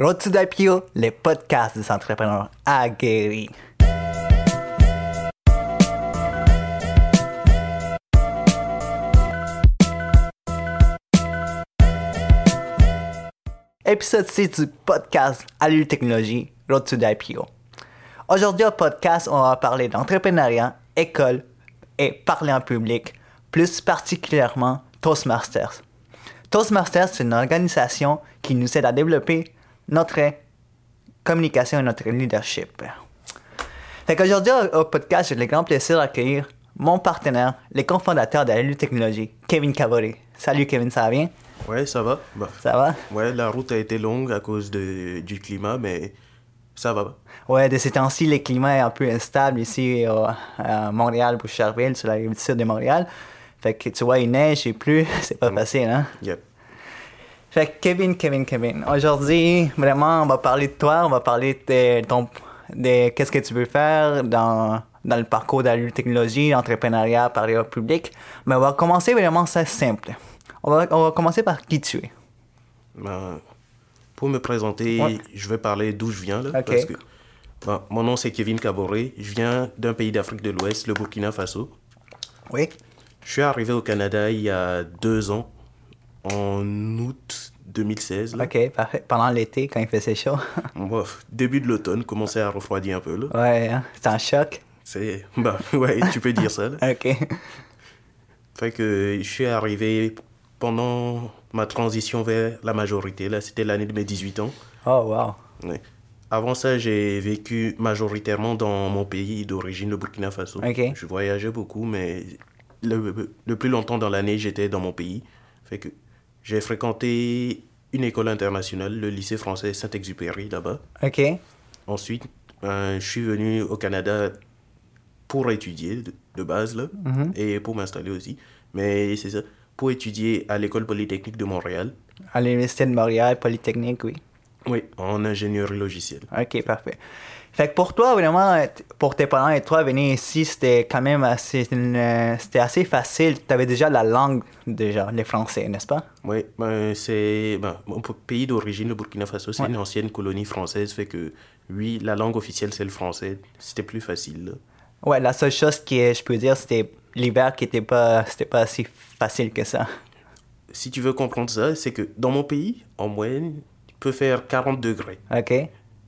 Road to IPO, les podcasts des entrepreneurs aguerris. Épisode 6 du podcast Allure Technologie, Road to. Aujourd'hui au podcast, on va parler d'entrepreneuriat, école et parler en public, plus particulièrement Toastmasters. Toastmasters, c'est une organisation qui nous aide à développer notre communication et notre leadership. Fait qu'aujourd'hui, au, podcast, j'ai le grand plaisir d'accueillir mon partenaire, le cofondateur de la Technologie, Kevin Cavoré. Salut Kevin, ça va bien? Ouais, ça va. Bah, Ça va? ouais, la route a été longue à cause de, du climat, mais ça va. Ouais, de ces temps-ci, le climat est un peu instable ici au- à Montréal, Boucherville, sur la rive sud de Montréal. Fait que tu vois, il neige et plus, c'est pas facile, hein? Yep. Fait que Kevin, Kevin, Kevin. Aujourd'hui, vraiment, on va parler de toi, on va parler de ton, de qu'est-ce que tu veux faire dans, dans le parcours de la technologie, l'entrepreneuriat, parler au public. Mais on va commencer vraiment ça simple. On va, on va commencer par qui tu es. Ben, pour me présenter, Ouais. je vais parler d'où je viens. Là, Ok. parce que, ben, mon nom, c'est Kevin Caboré. Je viens d'un pays d'Afrique de l'Ouest, le Burkina Faso. Oui. Je suis arrivé au Canada il y a deux ans, en août 2016. Là. Ok, parfait. Pendant l'été, quand il faisait chaud. Bon, début de l'automne, commençait à refroidir un peu. Là. ouais, hein, c'est un choc. C'est, ben, ouais, tu peux dire ça. là. Ok. Fait que je suis arrivé pendant ma transition vers la majorité. Là, c'était l'année de mes 18 ans. Oh, wow. Ouais. Avant ça, j'ai vécu majoritairement dans mon pays d'origine, le Burkina Faso. Ok. Je voyageais beaucoup, mais le, le plus longtemps dans l'année, j'étais dans mon pays. Fait que j'ai fréquenté une école internationale, le lycée français Saint-Exupéry, là-bas. Ok. Ensuite, ben, je suis venu au Canada pour étudier de, de base, là, Mhm. et pour m'installer aussi. Mais c'est ça, pour étudier à l'école polytechnique de Montréal. À l'Université de Montréal, Polytechnique, oui. Oui, en ingénierie logicielle. Ok, parfait. Fait que pour toi, vraiment, pour tes parents et toi, venir ici, c'était quand même assez, euh, c'était assez facile. Tu avais déjà la langue, déjà, le français, n'est-ce pas? Oui, ben, c'est ben, mon pays d'origine, le Burkina Faso, c'est Ouais. une ancienne colonie française, fait que oui, la langue officielle c'est le français, c'était plus facile. Ouais, la seule chose que je peux dire, c'était l'hiver qui était pas, c'était pas si facile que ça. Si tu veux comprendre ça, c'est que dans mon pays, en moyenne, il peut faire 40 degrés. Ok?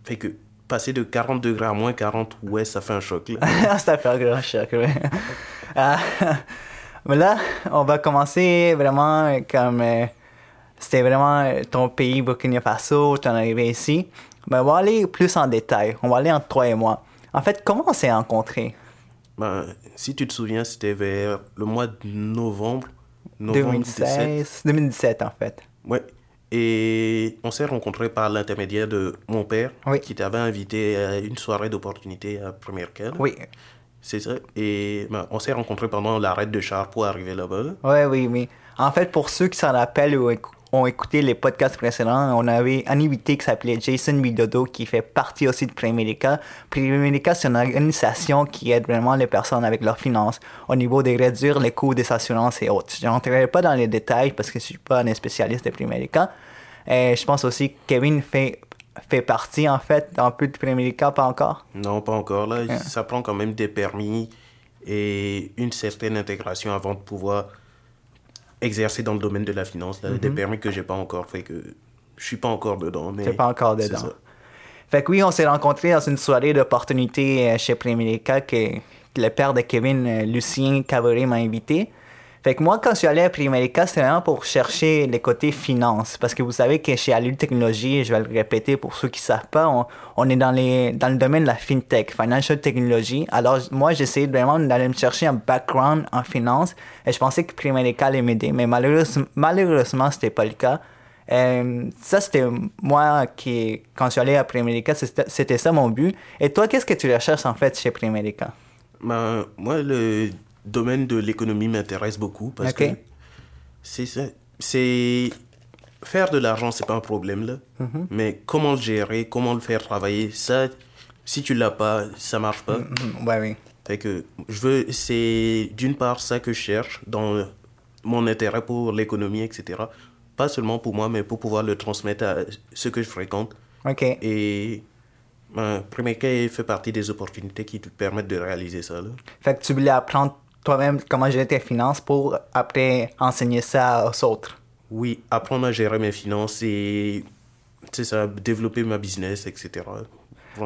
Fait que passer de 40 degrés à moins 40, ouais, ça fait un choc. Là. ça fait un grand choc, ouais. Ah, mais là, on va commencer vraiment comme. euh, c'était vraiment ton pays, Burkina Faso, tu es arrivé ici. Mais on va aller plus en détail. On va aller entre toi et moi. En fait, comment on s'est rencontrés? Ben, si tu te souviens, c'était vers le mois de novembre. novembre 17. 2016, 2017 en fait. Ouais. Et on s'est rencontrés par l'intermédiaire de mon père, Oui. qui t'avait invité à une soirée d'opportunité à Première Quelle. Oui, C'est ça. Et ben, on s'est rencontrés pendant l'arrêt de char pour arriver là-bas. là. oui, oui, oui. En fait, pour ceux qui s'en rappellent ou ont écouté les podcasts précédents, on avait un invité qui s'appelait Jason Bidodo qui fait partie aussi de Primerica. Primerica, c'est une organisation qui aide vraiment les personnes avec leurs finances au niveau de réduire les coûts des assurances et autres. Je n'entrerai pas dans les détails parce que je suis pas un spécialiste de Primerica. Et je pense aussi que Kevin fait, fait partie en fait un peu de Primerica, pas encore? Non, pas encore. Là. Ça prend quand même des permis et une certaine intégration avant de pouvoir exercer dans le domaine de la finance. Là. Des permis que j'ai pas encore. Fait que je suis pas encore dedans. Mais pas encore dedans. ça. Fait que oui, on s'est rencontrés dans une soirée d'opportunité euh, chez que, que le père de Kevin, euh, Lucien Cavoré, m'a invité. Fait que moi, quand je suis allé à Primerica, c'était vraiment pour chercher les côtés finances. Parce que vous savez que chez Allu Technologie, je vais le répéter pour ceux qui ne savent pas, on, est dans, les, dans le domaine de la fintech, financial technology. Alors, moi, j'essayais vraiment d'aller me chercher un background en finance et je pensais que Primerica allait m'aider. Mais malheureusement, malheureusement c'était pas le cas. Euh, ça, c'était moi qui, quand je suis allé à Primerica, c'était ça mon but. Et toi, qu'est-ce que tu recherches en fait chez Primerica? Ben, moi, le domaine de l'économie m'intéresse beaucoup parce que c'est. C'est faire de l'argent, c'est pas un problème là. Mm-hmm. Mais comment le gérer, comment le faire travailler, ça, si tu l'as pas, ça marche pas. Mhm, ouais, oui. Fait que je veux, c'est d'une part ça que je cherche dans mon intérêt pour l'économie, etc. Pas seulement pour moi, mais pour pouvoir le transmettre à ceux que je fréquente. OK. Et ben, Primeka fait partie des opportunités qui te permettent de réaliser ça. Là. Fait que tu voulais apprendre toi-même comment gérer tes finances pour après enseigner ça aux autres? Oui, apprendre à gérer mes finances et ça, développer ma business, etc.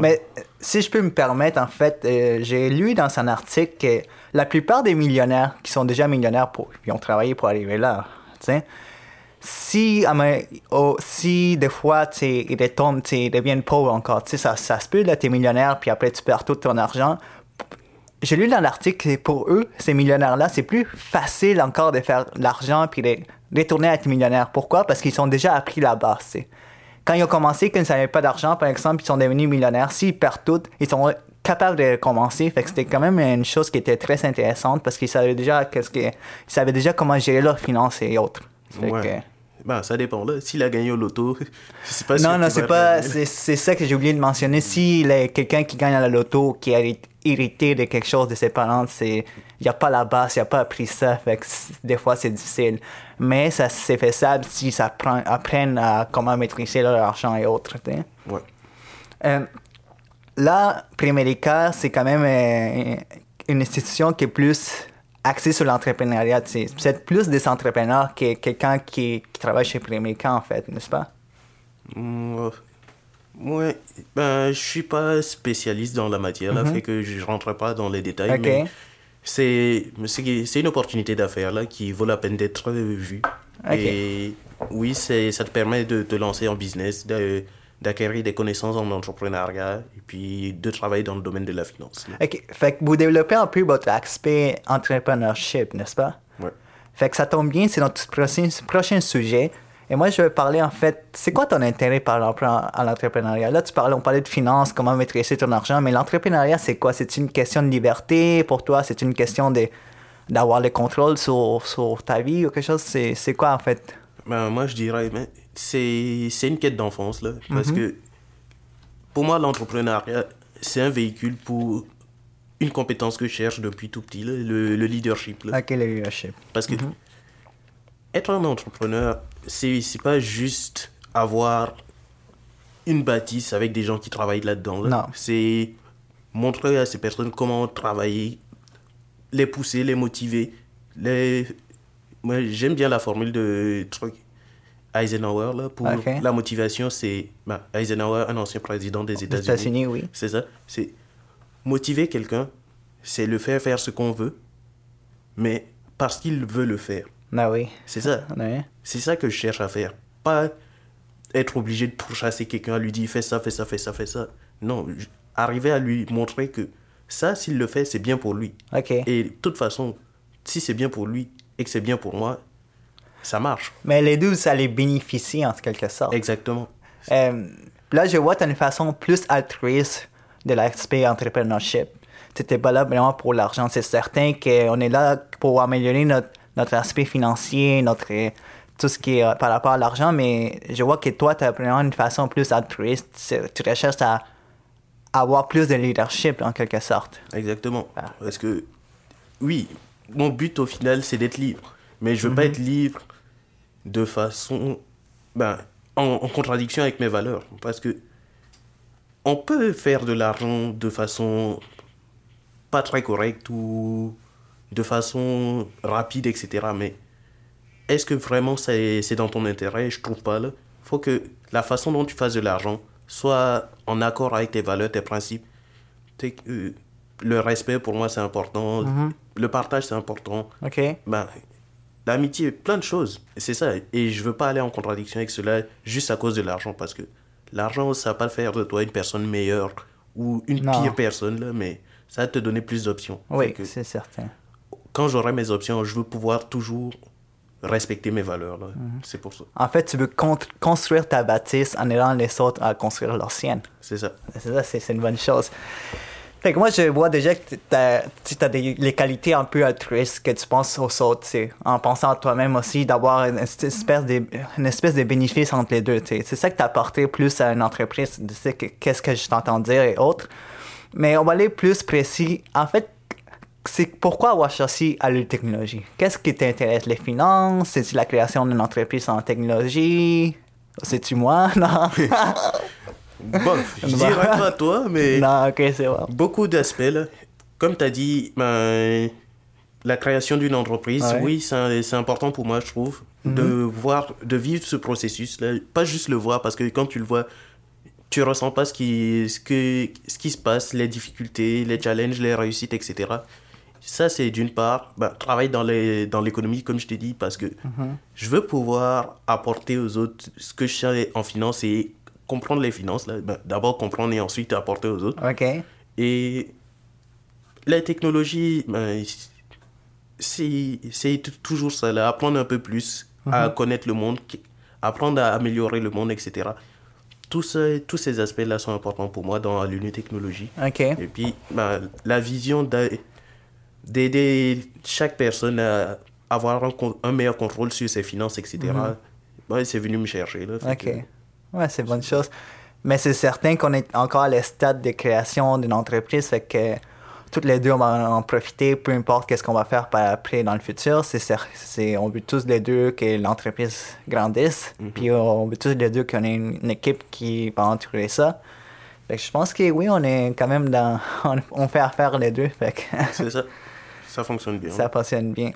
Mais si je peux me permettre, en fait, euh, j'ai lu dans un article que la plupart des millionnaires qui sont déjà millionnaires, pour, qui ont travaillé pour arriver là, si, oh, si des fois ils retombent, ils deviennent pauvres encore, ça, ça se peut, là, es millionnaire, puis après tu perds tout ton argent. J'ai lu dans l'article que pour eux, ces millionnaires-là, c'est plus facile encore de faire l'argent puis de retourner à être millionnaire. Pourquoi? Parce qu'ils sont déjà appris la base quand ils ont commencé, qu'ils n'avaient pas d'argent, par exemple, ils sont devenus millionnaires, s'ils perdent tout, ils sont capables de recommencer. Fait que c'était quand même une chose qui était très intéressante parce qu'ils savaient déjà qu'est-ce que, ils savaient déjà comment gérer leurs finances et autres. Ben, ça dépend là. S'il a gagné au loto, je sais pas Non, non, c'est pas. C'est ça que j'ai oublié de mentionner. S'il est quelqu'un qui gagne à la loto, qui est irrité de quelque chose de ses parents, c'est. Il n'y a pas la base, il n'y a pas appris ça. Fait que des fois, c'est difficile. Mais ça c'est faisable si ça apprennent à comment maîtriser leur argent et autres. Ouais. Euh, là, Primerica, c'est quand même euh, une institution qui est plus axé sur l'entrepreneuriat. C'est peut-être plus des entrepreneurs que quelqu'un qui, travaille chez Primerica, en fait, n'est-ce pas? Moi, mm, ben, je suis pas spécialiste dans la matière, là, mm-hmm. fait que je rentre pas dans les détails, mais c'est une opportunité d'affaires là qui vaut la peine d'être vue. Et oui, ça te permet de te lancer en business, de, d'acquérir des connaissances en entrepreneuriat et puis de travailler dans le domaine de la finance. OK. Fait que vous développez un peu votre aspect entrepreneurship, n'est-ce pas? Oui. Fait que ça tombe bien, c'est notre prochain, sujet. Et moi, je vais parler en fait, c'est quoi ton intérêt par à l'entrepreneuriat? Là, tu parlais, on parlait de finances, comment maîtriser ton argent, mais l'entrepreneuriat, c'est quoi? C'est une question de liberté pour toi? C'est une question de, d'avoir le contrôle sur, sur ta vie ou quelque chose? C'est, c'est quoi en fait? Ben, moi, je dirais, mais c'est une quête d'enfance, là. Parce mhm. que pour moi, l'entrepreneuriat, c'est un véhicule pour une compétence que je cherche depuis tout petit, le, le, leadership. Là. Ok, le leadership. Parce que mhm. être un entrepreneur, c'est pas juste avoir une bâtisse avec des gens qui travaillent là-dedans. Non. C'est montrer à ces personnes comment travailler, les pousser, les motiver. Les... Moi, j'aime bien la formule de truc Eisenhower, là, pour la motivation, c'est bah, Eisenhower, un ancien président des États-Unis. Oui. C'est ça. C'est motiver quelqu'un, c'est le faire faire ce qu'on veut, mais parce qu'il veut le faire. Ah oui. C'est ça. C'est ça que je cherche à faire. Pas être obligé de pourchasser quelqu'un, lui dire fais ça, fais ça, fais ça, fais ça. Non, arriver à lui montrer que ça, s'il le fait, c'est bien pour lui. Et de toute façon, si c'est bien pour lui et que c'est bien pour moi, ça marche. Mais les deux, ça les bénéficie en quelque sorte. Exactement. Euh, là, je vois tu as une façon plus altruiste de l'aspect entrepreneurship. Tu n'es pas là vraiment pour l'argent. C'est certain qu'on est là pour améliorer notre, notre aspect financier, notre tout ce qui est euh, par rapport à l'argent, mais je vois que toi, tu as vraiment une façon plus altruiste. Tu recherches à avoir plus de leadership en quelque sorte. Exactement. Ah. Parce que, oui, mon but au final, c'est d'être libre. Mais je veux pas mhm. être libre de façon ben, en, contradiction avec mes valeurs. Parce que on peut faire de l'argent de façon pas très correcte ou de façon rapide, etc. Mais est-ce que vraiment c'est dans ton intérêt? Je trouve pas. Il faut que la façon dont tu fasses de l'argent soit en accord avec tes valeurs, tes principes. Euh, le respect, pour moi, c'est important. Mhm. Le partage, c'est important. OK. Ben, L'amitié, plein de choses. C'est ça. Et je veux pas aller en contradiction avec cela juste à cause de l'argent. Parce que l'argent, ça va pas faire de toi une personne meilleure ou une pire personne, là, mais ça va te donner plus d'options. Oui, c'est certain. Quand j'aurai mes options, je veux pouvoir toujours respecter mes valeurs. Mhm. C'est pour ça. En fait, tu veux construire ta bâtisse en aidant les autres à construire leur sienne. C'est ça. C'est ça, c'est une bonne chose. Fait que moi, je vois déjà que tu as, des, les qualités un peu altruistes que tu penses aux autres, en pensant à toi-même aussi, d'avoir une espèce, de, de bénéfice entre les deux. C'est ça que tu as apporté plus à une entreprise, tu sais qu'est-ce que je t'entends dire et autres. Mais on va aller plus précis. En fait, c'est pourquoi avoir cherché à la? Qu'est-ce qui t'intéresse? Les finances? C'est la création d'une entreprise en technologie? C'est-tu moi? Non? Bon, je dirais pas toi, mais. Non, ok, c'est bon. Beaucoup d'aspects, Comme tu as dit, ben, la création d'une entreprise, oui, c'est important pour moi, je trouve, de mhm. voir, de vivre ce processus-là. Pas juste le voir, parce que quand tu le vois, tu ressens pas ce qui, ce, que, ce qui se passe, les difficultés, les challenges, les réussites, etc. Ça, c'est d'une part, ben, travailler dans l'économie, dans comme je t'ai dit, parce que mhm. je veux pouvoir apporter aux autres ce que je sais en finance et comprendre les finances. Ben, d'abord comprendre et ensuite apporter aux autres. Et la technologie, ben, c'est toujours ça, là, apprendre un peu plus à mhm. connaître le monde, apprendre à améliorer le monde, etc. Tous, tous ces aspects-là sont importants pour moi dans l'union technologie. Et puis, ben, la vision d'aider chaque personne à avoir un, meilleur contrôle sur ses finances, etc. Mhm. c'est venu me chercher. Là. Ouais, c'est bonne chose. Mais c'est certain qu'on est encore à stade de création d'une entreprise, fait que toutes les deux, on va en profiter, peu importe qu'est-ce qu'on va faire par après dans le futur. C'est, on veut tous les deux que l'entreprise grandisse, mhm. puis on veut tous les deux qu'on ait une, équipe qui va entourer ça. Fait que je pense que oui, on est quand même dans. On, fait affaire les deux. Fait c'est ça. Ça fonctionne bien. Ça fonctionne bien.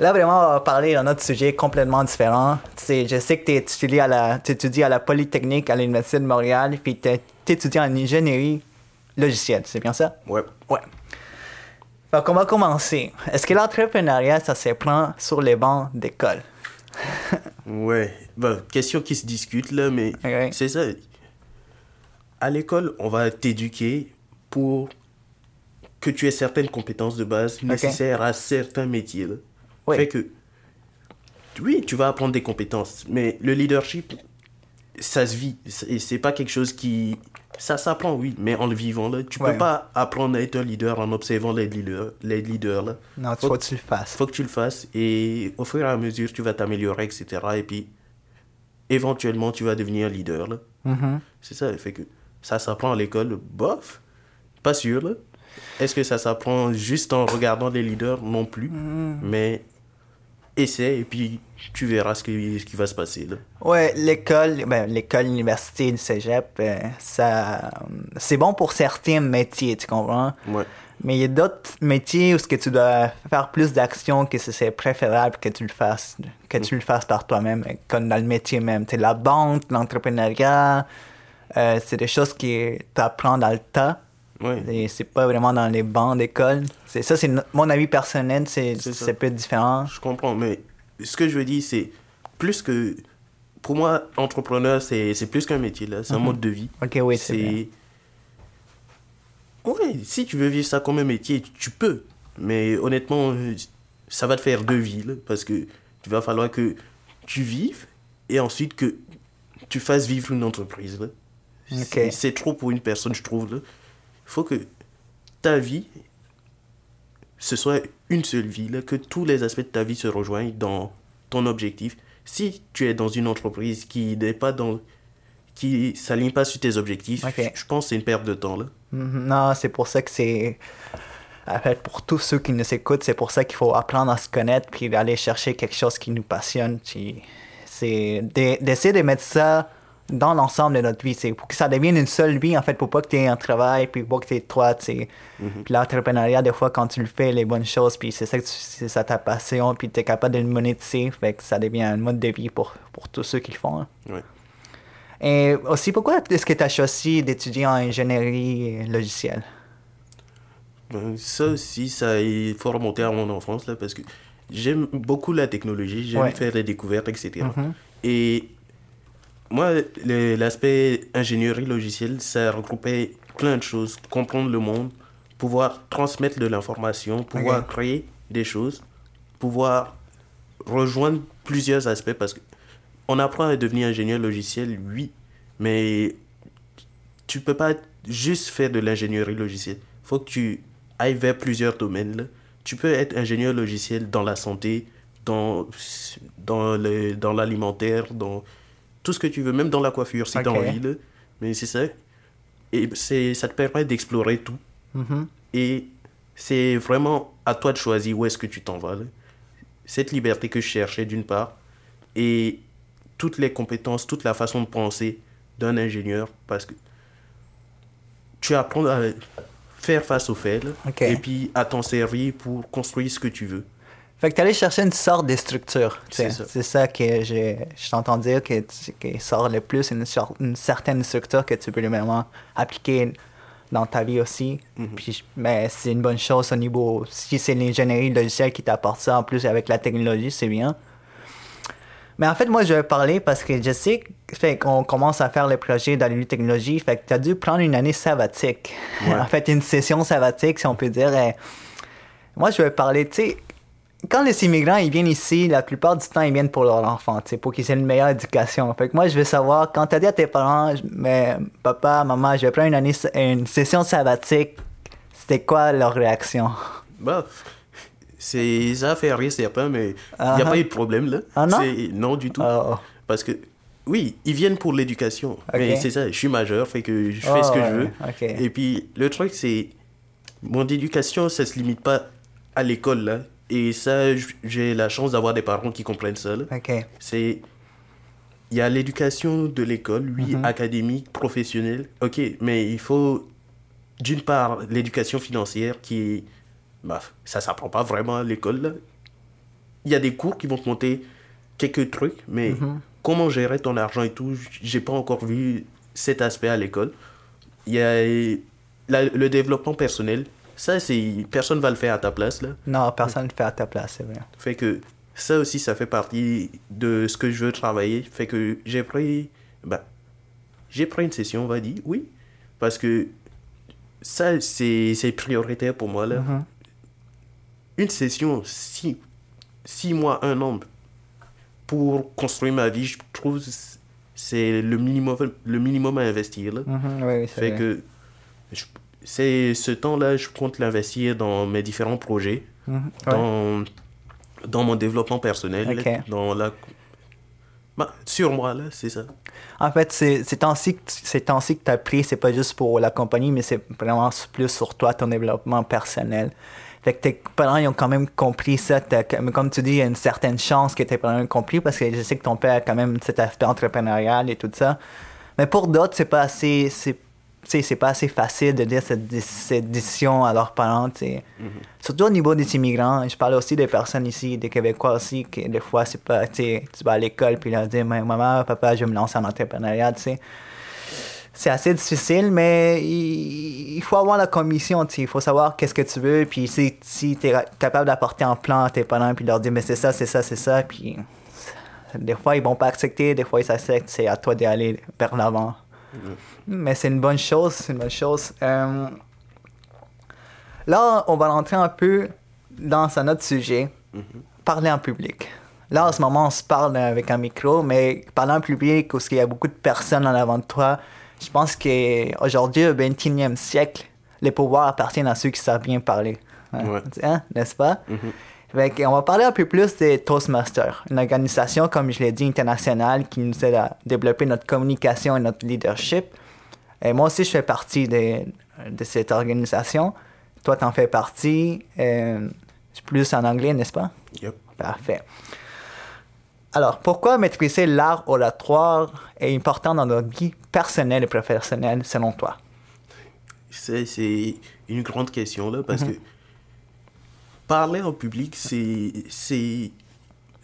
Là, vraiment, on va parler d'un autre sujet complètement différent. je sais que tu étudies à la, étudies à la Polytechnique à l'Université de Montréal, puis tu étudies en ingénierie logicielle, c'est bien ça? Ouais. Ouais. Donc, on va commencer. Est-ce que l'entrepreneuriat, ça se prend sur les bancs d'école? ouais. Bon, question qui se discute là, mais c'est ça. À l'école, on va t'éduquer pour que tu aies certaines compétences de base nécessaires à certains métiers. Oui. Fait que, oui, tu vas apprendre des compétences, mais le leadership, ça se vit. Et c'est pas quelque chose qui. Ça s'apprend, oui, mais en le vivant, là. Tu peux pas apprendre à être un leader en observant les leaders, les leaders là. Non, faut, faut que tu le fasses. faut que tu le fasses. Et au fur et à mesure, tu vas t'améliorer, etc. Et puis, éventuellement, tu vas devenir leader, là. Mm-hmm. C'est ça, fait que ça s'apprend à l'école, bof. Pas sûr. Est-ce que ça s'apprend juste en regardant les leaders Non plus? Mm. Mais essaie et puis tu verras ce qui, ce qui va se passer. Là. Ouais, l'école, ben, l'école, l'université, le cégep, euh, ça, c'est bon pour certains métiers, tu comprends? Ouais. Mais il y a d'autres métiers où ce que tu dois faire plus d'actions que c'est préférable que tu le fasses, que tu le fasses par toi-même, comme dans le métier même. Tu la banque, l'entrepreneuriat, euh, c'est des choses qui t'apprends dans le tas. Ouais. C'est pas vraiment dans les bancs d'école. Ça, c'est mon avis personnel, c'est peut être différent. Je comprends, mais ce que je veux dire, c'est plus que pour moi, entrepreneur, c'est plus qu'un métier là, c'est un mhm. mode de vie. Ok, oui, c'est. Oui, si tu veux vivre ça comme un métier, tu peux. Mais honnêtement, ça va te faire deux vies là, parce que tu va falloir que tu vives et ensuite que tu fasses vivre une entreprise. C'est trop pour une personne, je trouve. Là faut que ta vie, ce soit une seule vie, que tous les aspects de ta vie se rejoignent dans ton objectif. Si tu es dans une entreprise qui n'est pas dans qui s'aligne pas sur tes objectifs, je pense que c'est une perte de temps là. Mm-hmm. Non, c'est pour ça que c'est en fait pour tous ceux qui nous écoutent, c'est pour ça qu'il faut apprendre à se connaître puis aller chercher quelque chose qui nous passionne. C'est d'essayer de mettre ça dans l'ensemble de notre vie. C'est pour que ça devienne une seule vie, en fait, pour pas que tu aies un travail, puis pour que tu aies toi, tu sais. Mm-hmm. Puis l'entrepreneuriat, des fois, quand tu le fais, les bonnes choses, puis c'est ça, que c'est ça ta passion, puis tu es capable de le monétiser, fait que ça devient un mode de vie pour, pour tous ceux qui le font. Hein. Et aussi, pourquoi est-ce que tu as choisi d'étudier en ingénierie logicielle? Ben, ça aussi, ça, il faut remonter à mon enfance, là, parce que j'aime beaucoup la technologie, j'aime faire des découvertes, etc. Et moi, l'aspect ingénierie logicielle, ça regroupait plein de choses. Comprendre le monde, pouvoir transmettre de l'information, pouvoir créer des choses, pouvoir rejoindre plusieurs aspects parce qu'on apprend à devenir ingénieur logiciel, oui, mais tu peux pas juste faire de l'ingénierie logicielle. Il faut que tu ailles vers plusieurs domaines. Tu peux être ingénieur logiciel dans la santé, dans, dans l'alimentaire, dans, dans tout ce que tu veux, même dans la coiffure, si tu as envie. Mais c'est ça. Et ça te permet d'explorer tout. Mm-hmm. Et c'est vraiment à toi de choisir où est-ce que tu t'en vas. Cette liberté que je cherchais d'une part, et toutes les compétences, toute la façon de penser d'un ingénieur, parce que tu apprends à faire face aux faits, et puis à t'en servir pour construire ce que tu veux. Fait que allé chercher une sorte de structure. C'est ça. ça. que je t'entends dire que, qui sort le plus, une, une certaine structure que tu peux vraiment appliquer dans ta vie aussi. Mhm. Puis, mais c'est une bonne chose au niveau. Si c'est l'ingénierie logicielle qui t'apporte ça, en plus avec la technologie, c'est bien. Mais en fait, moi, je vais parler parce que je sais qu'on commence à faire les projets dans les technologies. Fait que tu as dû prendre une année sabbatique. en fait, une session sabbatique, si on peut dire. moi, je vais parler, tu sais, quand les immigrants ils viennent ici, la plupart du temps, ils viennent pour leur enfant, pour qu'ils aient une meilleure éducation. Fait que moi, je veux savoir, quand tu as dit à tes parents, mais papa, maman, je vais prendre une, année, une session sabbatique, c'était quoi leur réaction? Bah, c'est, ça fait rire certains, mais il n'y a pas eu de problème là. Ah non? Non, du tout. Oh. Parce que, oui, ils viennent pour l'éducation. Mais c'est ça, je suis majeur, fait que je fais ce que je veux. Et puis, le truc, c'est, mon éducation, ça se limite pas à l'école là et ça, j'ai la chance d'avoir des parents qui comprennent ça. C'est. Il y a l'éducation de l'école, oui, mhm. académique, professionnelle. Ok, mais il faut, d'une part, l'éducation financière qui. Bah, ça s'apprend pas vraiment à l'école. Il y a des cours qui vont te monter quelques trucs, mais mhm. comment gérer ton argent et tout, j'ai pas encore vu cet aspect à l'école. Il y a le développement personnel, ça, c'est personne va le faire à ta place. Là. Non, personne ne le fait à ta place, c'est vrai. Fait que ça aussi, ça fait partie de ce que je veux travailler. Fait que j'ai pris, ben, j'ai pris une session, on va dire, oui. Parce que ça, c'est prioritaire pour moi. Là. Mm-hmm. Une session, six, six mois, un an, pour construire ma vie, je trouve c'est le minimum, le minimum à investir. Là. Mm-hmm. oui, fait que c'est ce temps-là, je compte l'investir dans mes différents projets, mhm. dans, dans mon développement personnel, dans la... Bah, sur moi, là, c'est ça. En fait, c'est temps-ci que tu as pris, c'est pas juste pour la compagnie, mais c'est vraiment plus sur toi, ton développement personnel. Fait que tes parents, ils ont quand même compris ça. Mais comme tu dis, il y a une certaine chance que tes parents ont compris parce que je sais que ton père a quand même cet aspect entrepreneurial et tout ça. Mais pour d'autres, c'est pas assez c'est pas assez facile de dire cette, décision à leurs parents. Mm-hmm. Surtout au niveau des immigrants. Je parle aussi des personnes ici, des Québécois aussi, que des fois, c'est pas, tu vas à l'école puis leur dire, maman, papa, je vais me lancer en entrepreneuriat. C'est assez difficile, mais il, faut avoir la commission. Il faut savoir qu'est-ce que tu veux. Puis si, si tu es capable d'apporter un plan à tes parents, puis leur dire, mais c'est ça, c'est ça, c'est ça. Puis des fois, ils vont pas accepter, des fois, ils acceptent. C'est à toi d'aller vers l'avant. Mais c'est une bonne chose, c'est une bonne chose. Euh, là, on va rentrer un peu dans un autre sujet, mm-hmm. parler en public. Là, en ce moment, on se parle avec un micro, mais parler en public, parce qu'il y a beaucoup de personnes en avant de toi, je pense qu'aujourd'hui, au 21e siècle, les pouvoirs appartiennent à ceux qui savent bien parler. Hein, hein? N'est-ce pas? Mm-hmm on va parler un peu plus des Toastmasters, une organisation, comme je l'ai dit, internationale qui nous aide à développer notre communication et notre leadership. Et moi aussi, je fais partie de, de cette organisation. Toi, tu en fais partie. Euh, plus en anglais, n'est-ce pas? Yep. Parfait. Alors, pourquoi maîtriser l'art oratoire est important dans notre vie personnelle et professionnelle, selon toi? C'est une grande question, là, parce mm-hmm. que parler en public, c'est. c'est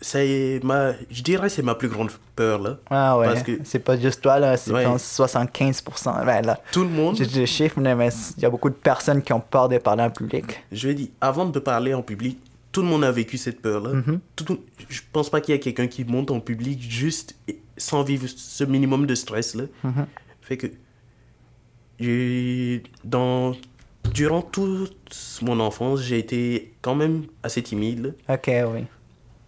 c'est ma je dirais c'est ma plus grande peur là ah ouais parce que c'est pas juste toi là c'est 75 là tout le monde j'ai des chiffres mais il y a beaucoup de personnes qui ont peur de parler en public je vais dire avant de parler en public tout le monde a vécu cette peur là mm-hmm. tout, je pense pas qu'il y a quelqu'un qui monte en public juste sans vivre ce minimum de stress là mm-hmm. fait que dans durant toute mon enfance, j'ai été quand même assez timide. Ok, oui.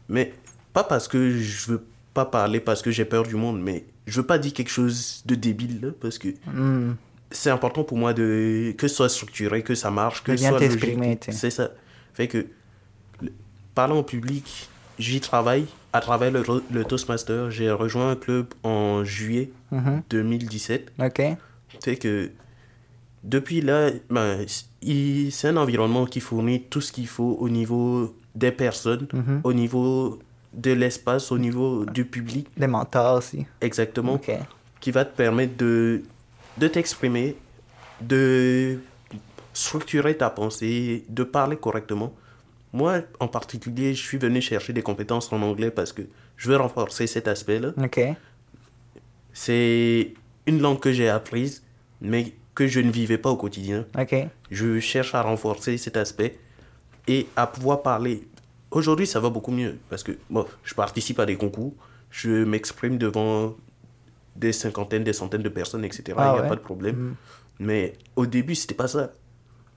Mais pas parce que je veux pas parler, parce que j'ai peur du monde, mais je veux pas dire quelque chose de débile, parce que hmm. c'est important pour moi de, que ce soit structuré, que ça marche, que ce soit logique. C'est ça. Fait que parler en public, j'y travaille à travers le, le Toastmaster. J'ai rejoint un club en juillet 2017. Mm-hmm. Ok. Fait que depuis là, ben, c'est un environnement qui fournit tout ce qu'il faut au niveau des personnes, mhm. au niveau de l'espace, au niveau du public. Des mentors aussi. Exactement. Qui va te permettre de, de t'exprimer de structurer ta pensée, de parler correctement. Moi, en particulier, je suis venu chercher des compétences en anglais parce que je veux renforcer cet aspect-là. OK. C'est une langue que j'ai apprise, mais que je ne vivais pas au quotidien. OK. Je cherche à renforcer cet aspect et à pouvoir parler. Aujourd'hui, ça va beaucoup mieux parce que bon, je participe à des concours, je m'exprime devant des cinquantaines, des centaines de personnes, etc. Il n'y Ah a ouais. pas de problème. Mhm. Mais au début, c'était pas ça.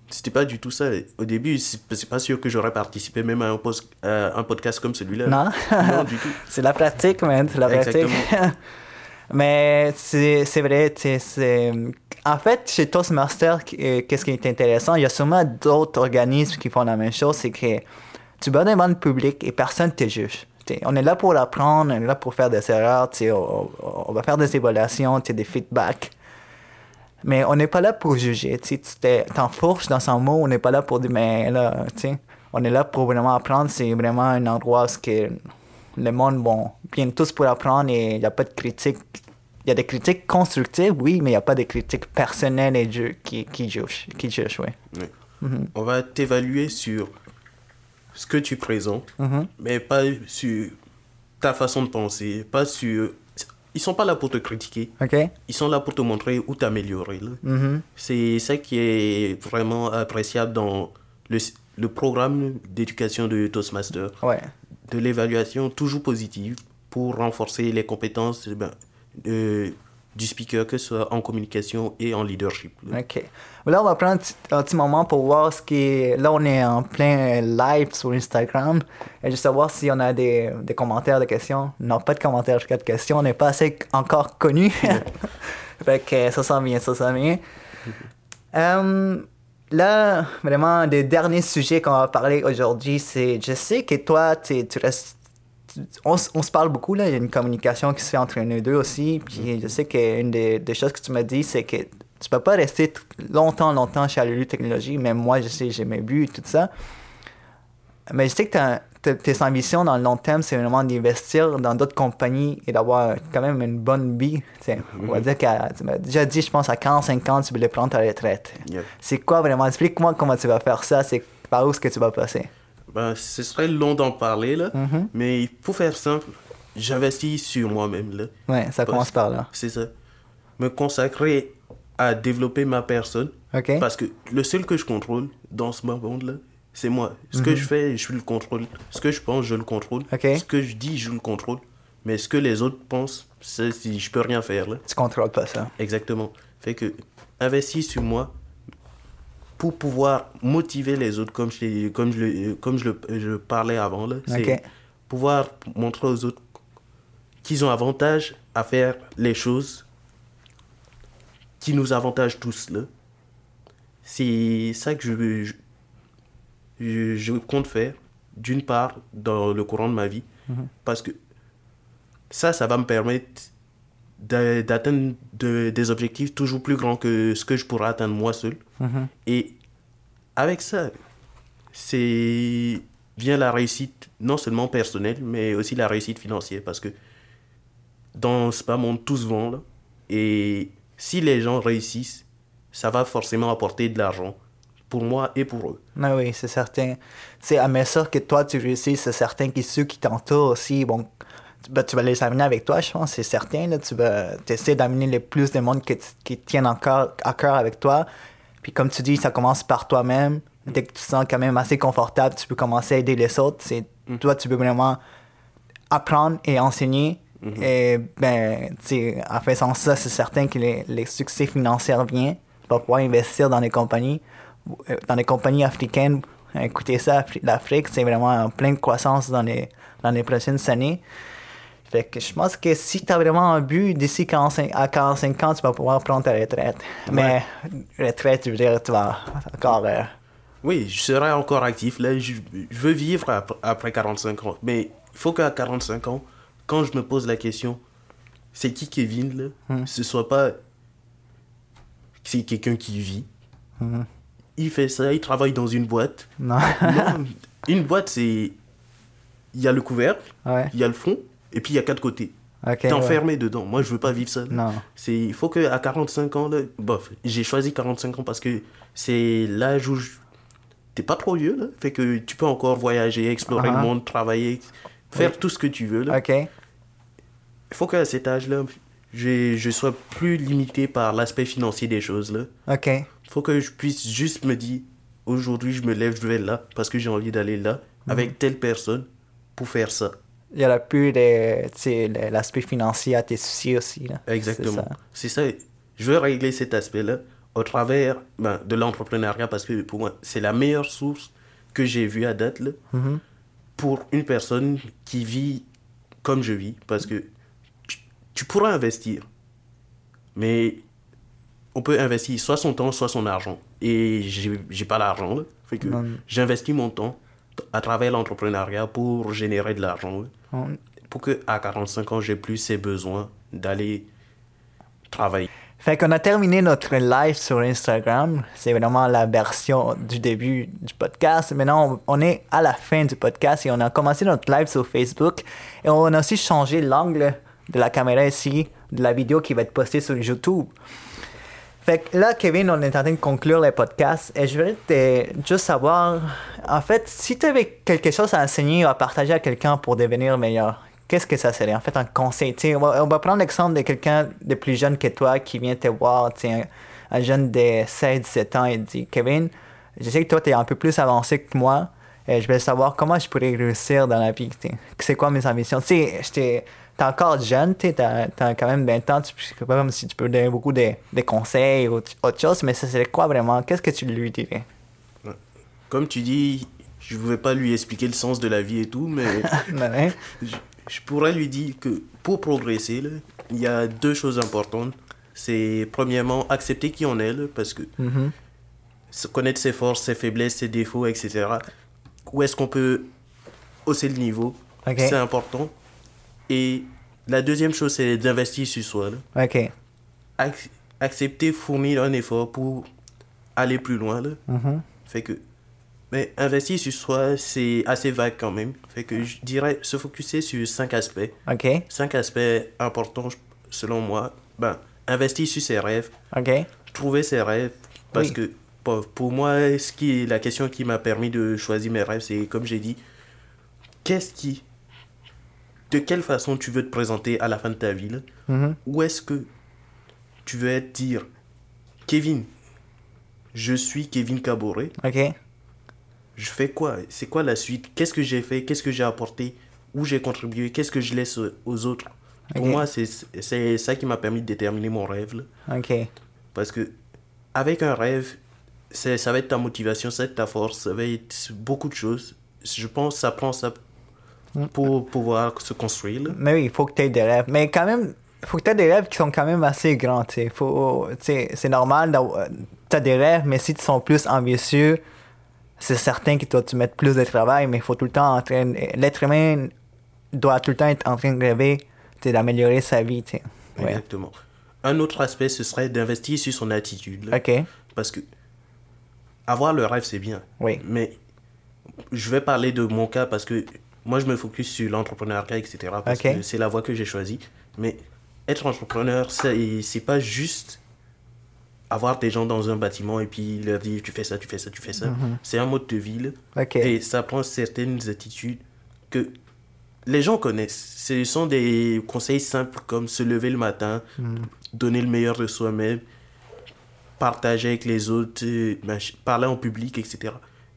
C'était pas du tout ça. Au début, c'est pas sûr que j'aurais participé même à un, post- à un podcast comme celui-là. Non? Non, du tout. c'est la pratique, man. C'est la pratique. Mais c'est vrai, c'est... En fait, chez Toastmaster, euh, qu'est-ce qui est intéressant, il y a sûrement d'autres organismes qui font la même chose, c'est que tu vas devant le public et personne ne te juge. On est là pour apprendre, on est là pour faire des erreurs, on, va faire des évaluations, des feedbacks. Mais on n'est pas là pour juger. Tu sais, tu t'enfourches dans son mot, on n'est pas là pour dire, mais là, on est là pour vraiment apprendre. C'est vraiment un endroit où le monde, bon, viennent tous pour apprendre et il n'y a pas de critique. Il y a des critiques constructives, oui, mais il n'y a pas de critiques personnelles et ju- qui, qui jugent, qui jugent, oui. Oui. Mhm. On va t'évaluer sur ce que tu présentes, Mhm. mais pas sur ta façon de penser, pas sur... Ils sont pas là pour te critiquer, OK? ils sont là pour te montrer où t'améliorer. Mhm. C'est ça qui est vraiment appréciable dans le, le programme d'éducation de Toastmaster. Ouais. De l'évaluation toujours positive pour renforcer les compétences eh ben, de- du speaker, que ce soit en communication et en leadership. là. OK. Là, on va prendre un petit, moment pour voir ce qui est... Là, on est en plein live sur Instagram. Et juste savoir si on a des, des commentaires, des questions. Non, pas de commentaires, jusqu'à de questions. On n'est pas assez encore connus. fait que ça s'en vient, ça s'en vient. Euh, là, vraiment, des derniers sujets qu'on va parler aujourd'hui, c'est... Je sais que toi, t'es- tu restes... On, on se parle beaucoup, là. Il y a une communication qui se fait entre nous deux aussi. Puis je sais qu'une des, des choses que tu m'as dit, c'est que tu peux pas rester longtemps, longtemps chez Alulu Technologies. Même moi, je sais, j'ai mes buts et tout ça. Mais je sais que tes ambitions dans le long terme, c'est vraiment d'investir dans d'autres compagnies et d'avoir quand même une bonne vie. Tu sais, On va dire qu'à, tu m'as déjà dit, je pense, à 45 ans, tu voulais prendre ta retraite. C'est quoi vraiment? Explique-moi comment tu vas faire ça. C'est par où est-ce que tu vas passer? Ben, ce serait long d'en parler, là. Mhm. Mais pour faire simple, j'investis sur moi-même, là. Ouais, ça commence par là. C'est ça. Me consacrer à développer ma personne. Parce que le seul que je contrôle dans ce monde-là, c'est moi. Ce que je fais, je le contrôle. Ce que je pense, je le contrôle. Ce que je dis, je le contrôle. Mais ce que les autres pensent, ça, si je peux rien faire, là. Tu contrôles pas ça. Exactement. Fait que investir sur moi pour pouvoir motiver les autres, comme je, comme je, le- comme je, le, je parlais avant, là. C'est pouvoir montrer aux autres qu'ils ont avantage à faire les choses qui nous avantagent tous, là. C'est ça que je, je, je- je compte faire, d'une part, dans le courant de ma vie, parce que ça, ça va me permettre d'a- d'atteindre de- des objectifs toujours plus grands que ce que je pourrais atteindre moi seul. Mhm. Et avec ça, c'est vient la réussite, non seulement personnelle, mais aussi la réussite financière. Parce que dans ce bas monde, tout se vend. Là, et si les gens réussissent, ça va forcément apporter de l'argent pour moi et pour eux. Ah oui, c'est certain. C'est à mesure que toi tu réussis, c'est certain que ceux qui t'entourent aussi, bon, tu, ben, tu vas les amener avec toi, je pense, c'est certain. Là, tu vas essayer d'amener le plus de monde tu- qui tiennent encore à cœur avec toi. Puis comme tu dis, ça commence par toi-même. Dès que tu te sens quand même assez confortable, tu peux commencer à aider les autres. C'est toi, tu peux vraiment apprendre et enseigner. Et ben, tu sais, en faisant ça, c'est certain que les, les succès financiers viennent. Tu vas pouvoir investir dans des compagnies, dans des compagnies africaines. Écoutez ça, Afri- l'Afrique, c'est vraiment en pleine croissance dans les, dans les prochaines années. Fait que je pense que si tu as vraiment un but, d'ici 45 à 45 ans, tu vas pouvoir prendre ta retraite. Mais retraite, je veux dire, tu vas encore. euh, Oui, je serai encore actif. Là, je, je veux vivre ap- après 45 ans. Mais il faut qu'à 45 ans, quand je me pose la question, c'est qui Kevin là? Hmm. Ce soit pas. C'est quelqu'un qui vit. Mhm. Il fait ça, il travaille dans une boîte. non. Non, une boîte, c'est. Il y a le couvercle, ouais. il y a le fond, et puis il y a quatre côtés. Ok, T'enfermer dedans. Moi, je veux pas vivre ça. Non. C'est, il faut que à 45 ans, là, bof, j'ai choisi 45 ans parce que c'est l'âge où je- t'es pas trop vieux, là. Fait que tu peux encore voyager, explorer Uh-huh. le monde, travailler, faire tout ce que tu veux, là. Ok. Il faut qu'à cet âge-là, je, je sois plus limité par l'aspect financier des choses, là. Ok. Faut que je puisse juste me dire, aujourd'hui, je me lève, je vais là, parce que j'ai envie d'aller là, Mhm. avec telle personne, pour faire ça. Il y aura plus de, l'aspect financier à tes soucis aussi. Là. Exactement. C'est ça. Je veux régler cet aspect-là au travers ben, de l'entrepreneuriat parce que pour moi, c'est la meilleure source que j'ai vue à date là. Mhm. pour une personne qui vit comme je vis. Parce que tu, pourras investir, mais on peut investir soit son temps, soit son argent. Et j'ai pas l'argent. Fait que j'investis mon temps à travers l'entrepreneuriat pour générer de l'argent. Pour que à 45 ans, j'ai plus ces besoins d'aller travailler. Fait qu'on a terminé notre live sur Instagram. C'est vraiment la version du début du podcast. Maintenant, on est à la fin du podcast et on a commencé notre live sur Facebook. Et on a aussi changé l'angle de la caméra ici, de la vidéo qui va être postée sur YouTube. Fait que là, Kevin, on est en train de conclure le podcast et je voudrais te- juste savoir, en fait, si tu avais quelque chose à enseigner ou à partager à quelqu'un pour devenir meilleur, qu'est-ce que ça serait? En fait, un conseil? On, va, on va prendre l'exemple de quelqu'un de plus jeune que toi qui vient te voir, un, un jeune de 16-17 ans et dit Kevin, je sais que toi, tu es un peu plus avancé que moi. Et je voulais savoir comment je pourrais réussir dans la vie. C'est quoi mes ambitions? Tu sais, t'es encore jeune, tu as, quand même 20 ans. Tu c'est pas comme si tu peux donner beaucoup de, de conseils ou autre chose, mais ça serait quoi vraiment? Qu'est-ce que tu lui dirais? Comme tu dis, je ne vais pas lui expliquer le sens de la vie et tout, mais Ouais. je, je pourrais lui dire que pour progresser, là, il y a deux choses importantes. C'est premièrement accepter qui on est, là, parce que Mhm. se connaître ses forces, ses faiblesses, ses défauts, etc. Où est-ce qu'on peut hausser le niveau? C'est important. Et la deuxième chose, c'est d'investir sur soi. là. Ok. Ac- accepter, fournir un effort pour aller plus loin. Là. Mhm. Fait que. Mais investir sur soi, c'est assez vague quand même. Fait que je dirais se focuser sur cinq aspects. Ok. Cinq aspects importants, selon moi. Ben, investir sur ses rêves, Ok. trouver ses rêves. Parce Oui. que pour, pour moi, ce qui est la question qui m'a permis de choisir mes rêves, c'est comme j'ai dit, qu'est-ce qui. De quelle façon tu veux te présenter à la fin de ta vie? Mhm. Où est-ce que tu veux être dire Kevin, je suis Kevin Caboret, Ok. je fais quoi? C'est quoi la suite? Qu'est-ce que j'ai fait? Qu'est-ce que j'ai apporté? Où j'ai contribué? Qu'est-ce que je laisse aux autres? Pour Ok. moi, c'est ça qui m'a permis de déterminer mon rêve. là. Ok. Parce que avec un rêve, c'est- ça va être ta motivation, ça va être ta force, ça va être beaucoup de choses. Je pense que ça prend ça pour pouvoir se construire. Mais oui, il faut que tu aies des rêves. Mais quand même, il faut que tu aies des rêves qui sont quand même assez grands. Faut, c'est normal, tu as des rêves, mais si tu sont plus ambitieux, c'est certain que tu mets plus de travail, mais il faut tout le temps en train. L'être humain doit tout le temps être en train de rêver d'améliorer sa vie. Ouais. Exactement. Un autre aspect, ce serait d'investir sur son attitude. là. Ok. Parce que avoir le rêve, c'est bien. Oui. Mais je vais parler de mon cas parce que moi, je me focus sur l'entrepreneuriat, etc. Parce que c'est la voie que j'ai choisie. Mais être entrepreneur, c'est pas juste avoir des gens dans un bâtiment et puis leur dire tu fais ça, tu fais ça, tu fais ça. C'est un mode de. Ok. Et ça prend certaines attitudes que les gens connaissent. Ce sont des conseils simples comme se lever le matin, donner le meilleur de soi-même, partager avec les autres, euh, parler en public, etc.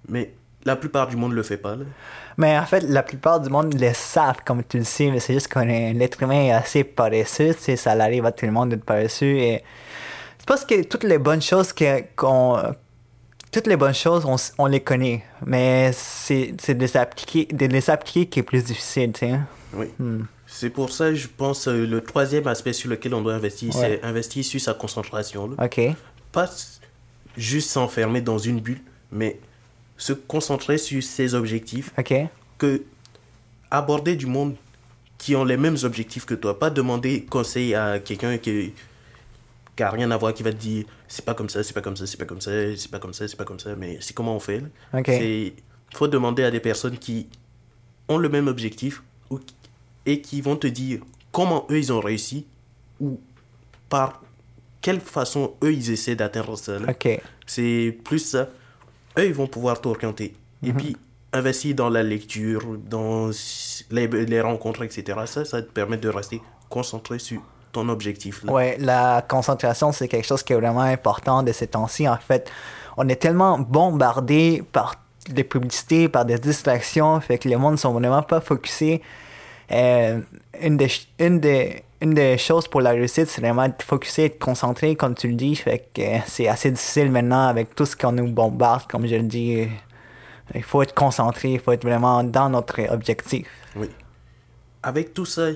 Mais la plupart du monde ne le fait pas. là. Mais en fait, la plupart du monde le savent, comme tu le sais, mais c'est juste qu'on est l'être humain est assez paresseux, ça arrive à tout le monde d'être paresseux et c'est parce que toutes les bonnes choses que- qu'on toutes les bonnes choses, on, les connaît, mais c'est de les appliquer, de les appliquer qui est plus difficile, tu sais. Oui. Hmm. C'est pour ça, je pense, euh, le troisième aspect sur lequel on doit investir, Ouais. c'est investir sur sa concentration. là. Ok, Pas juste s'enfermer dans une bulle, mais se concentrer sur ses objectifs que aborder du monde qui ont les mêmes objectifs que toi. Pas demander conseil à quelqu'un qui qui a rien à voir, qui va te dire c'est pas comme ça, c'est pas comme ça, c'est pas comme ça, c'est pas comme ça, c'est pas comme ça, mais c'est comment on fait. C'est faut demander à des personnes qui ont le même objectif ou et qui vont te dire comment eux, ils ont réussi ou par quelle façon eux, ils essaient d'atteindre ça. C'est plus ça. Eux, ils vont pouvoir t'orienter. Et puis, investir dans la lecture, dans les, les rencontres, etc. Ça, ça te permet de rester concentré sur ton objectif. Là. Ouais, la concentration, c'est quelque chose qui est vraiment important de ces temps-ci. En fait, on est tellement bombardé par des publicités, par des distractions, fait que les monde ne sont vraiment pas focusés. Euh, une, des, une, des, une des choses pour la réussite, c'est vraiment être focusé, être concentré, comme tu le dis. Fait que euh, c'est assez difficile maintenant avec tout ce qu'on nous bombarde, comme je le dis. Il faut être concentré, il faut être vraiment dans notre objectif. Oui. Avec tout ça,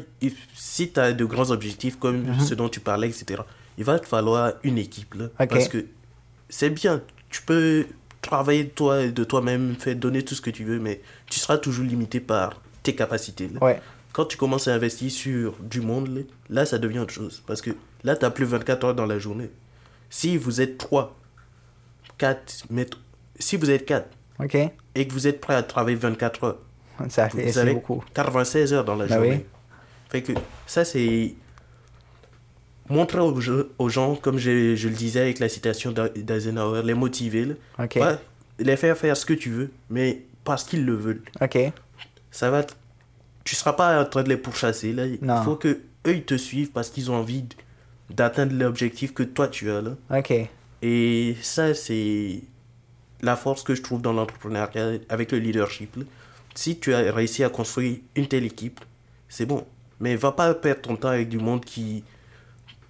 si tu as de grands objectifs comme Mhm. ce dont tu parlais, etc., il va te falloir une équipe. Là. Parce que c'est bien, tu peux travailler toi, de toi-même, faire donner tout ce que tu veux, mais tu seras toujours limité par tes capacités. là. Ouais. Quand tu commences à investir sur du monde, là, ça devient autre chose. Parce que là, tu n'as plus 24 heures dans la journée. Si vous êtes 3, 4, mais si vous êtes 4 OK? et que vous êtes prêt à travailler 24 heures, Ça fait vous avez beaucoup. 96 heures dans la Ben journée. oui. Fait que ça, c'est montrer aux, gens- aux gens, comme je, je le disais avec la citation d'Eisenhower, les motiver. là. OK. Pas les faire faire ce que tu veux, mais parce qu'ils le veulent. OK. Ça va Tu seras pas en train de les pourchasser. Là. Il faut que eux ils te suivent parce qu'ils ont envie d'atteindre l'objectif que toi tu as. Là. OK. Et ça, c'est la force que je trouve dans l'entrepreneuriat avec le leadership. là. Si tu as réussi à construire une telle équipe, c'est bon. Mais va pas perdre ton temps avec du monde qui.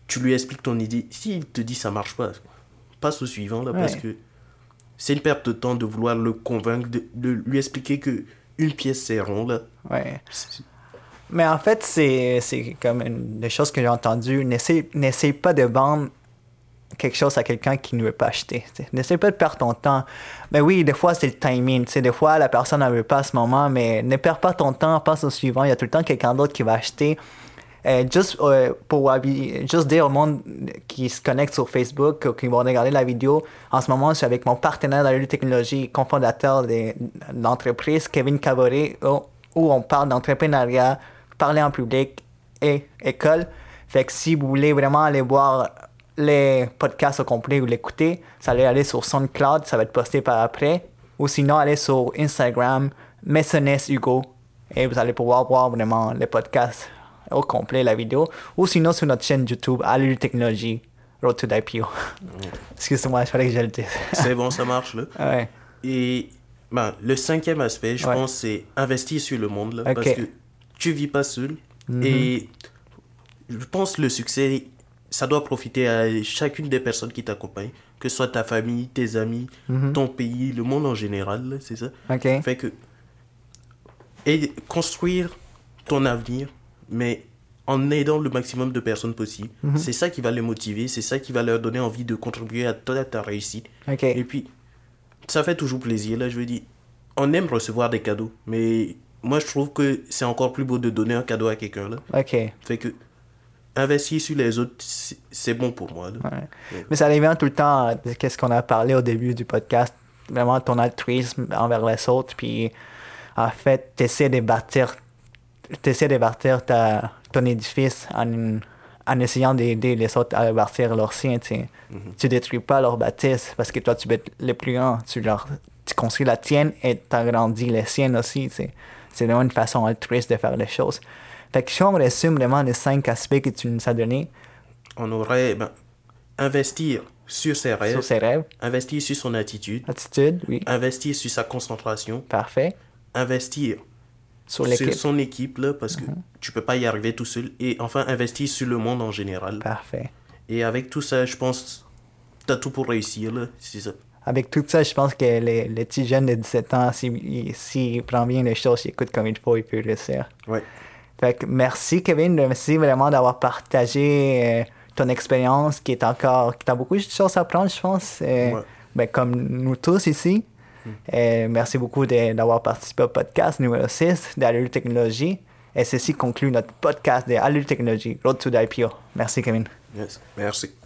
Tu lui expliques ton idée. S'il te dit ça marche pas, passe au suivant là, parce que c'est une perte de temps de vouloir le convaincre, de, de lui expliquer que une pièce c'est rond là. Ouais. Mais en fait, c'est comme une des choses que j'ai entendues. N'essaie pas de vendre quelque chose à quelqu'un qui ne veut pas acheter. N'essaie pas de perdre ton temps. Mais oui, des fois, c'est le timing. tu sais. Des fois, la personne ne veut pas à ce moment, mais ne perds pas ton temps, passe au suivant. Il y a tout le temps quelqu'un d'autre qui va acheter. Euh, juste euh, pour juste dire au monde qui se connecte sur Facebook ou qui vont regarder la vidéo, en ce moment, je suis avec mon partenaire dans la technologie, cofondateur de l'entreprise, Kevin Cavoré, où, où on parle d'entrepreneuriat, parler en public et école. Fait que si vous voulez vraiment aller voir les podcasts au complet ou l'écouter, ça allez aller sur SoundCloud, ça va être posté par après. Ou sinon, allez sur Instagram, Messonnes Hugo, et vous allez pouvoir voir vraiment les podcasts au complet, la vidéo. Ou sinon, sur notre chaîne YouTube, Allure Technologie, Road to l'IPO. Excusez-moi, il fallait que je le dise. C'est bon, ça marche là. ouais. Et ben, le cinquième aspect, je Ouais. pense, c'est investir sur le monde. Là. Parce que tu vis pas seul. Et je pense que le succès, ça doit profiter à chacune des personnes qui t'accompagnent. Que ce soit ta famille, tes amis, ton pays, le monde en général. là, C'est ça. OK. Fait que. Et construire ton avenir, mais en aidant le maximum de personnes possible. C'est ça qui va les motiver, c'est ça qui va leur donner envie de contribuer à ta, ta réussite. Et puis, ça fait toujours plaisir. Là, je veux dire, on aime recevoir des cadeaux, mais moi, je trouve que c'est encore plus beau de donner un cadeau à quelqu'un. Là. OK. Fait que investir sur les autres, c'est bon pour moi. Ouais. Mais ça revient tout le temps de qu'est-ce qu'on a parlé au début du podcast. Vraiment ton altruisme envers les autres. Puis, en fait, tu essaies de bâtir, t'essaies de bâtir ta, ton édifice en, en essayant d'aider les autres à bâtir leur sien. Tu sais. Tu détruis pas leur bâtisse parce que toi, tu être le plus grand. Tu, leur, tu construis la tienne et tu agrandis les siennes aussi. tu. C'est vraiment une façon altruiste de faire les choses. Fait que si on résume vraiment les cinq aspects que tu nous as donnés On aurait ben, investir sur ses rêves, sur ses rêves, investir sur son attitude, attitude, oui, investir sur sa concentration, parfait. investir Sur l'équipe, son équipe, là, parce que tu peux pas y arriver tout seul. Et enfin, investir sur le monde en général. parfait. Et avec tout ça, je pense tu as tout pour réussir. là, C'est ça. Avec tout ça, je pense que les, les petits jeunes de 17 ans, s'ils s'ils prennent bien les choses, s'ils écoutent comme il faut, ils peuvent réussir. Ouais. Fait que merci Kevin, merci vraiment d'avoir partagé euh, ton expérience qui est encore, qui t'a beaucoup de choses à apprendre, je pense, euh, Ouais. ben, comme nous tous ici. Euh, merci beaucoup d'avoir participé au podcast numéro 6 d'Allure Technologie. Et ceci conclut notre podcast de Allure Technologie, Road to the IPO. Merci Kevin. Yes. Merci.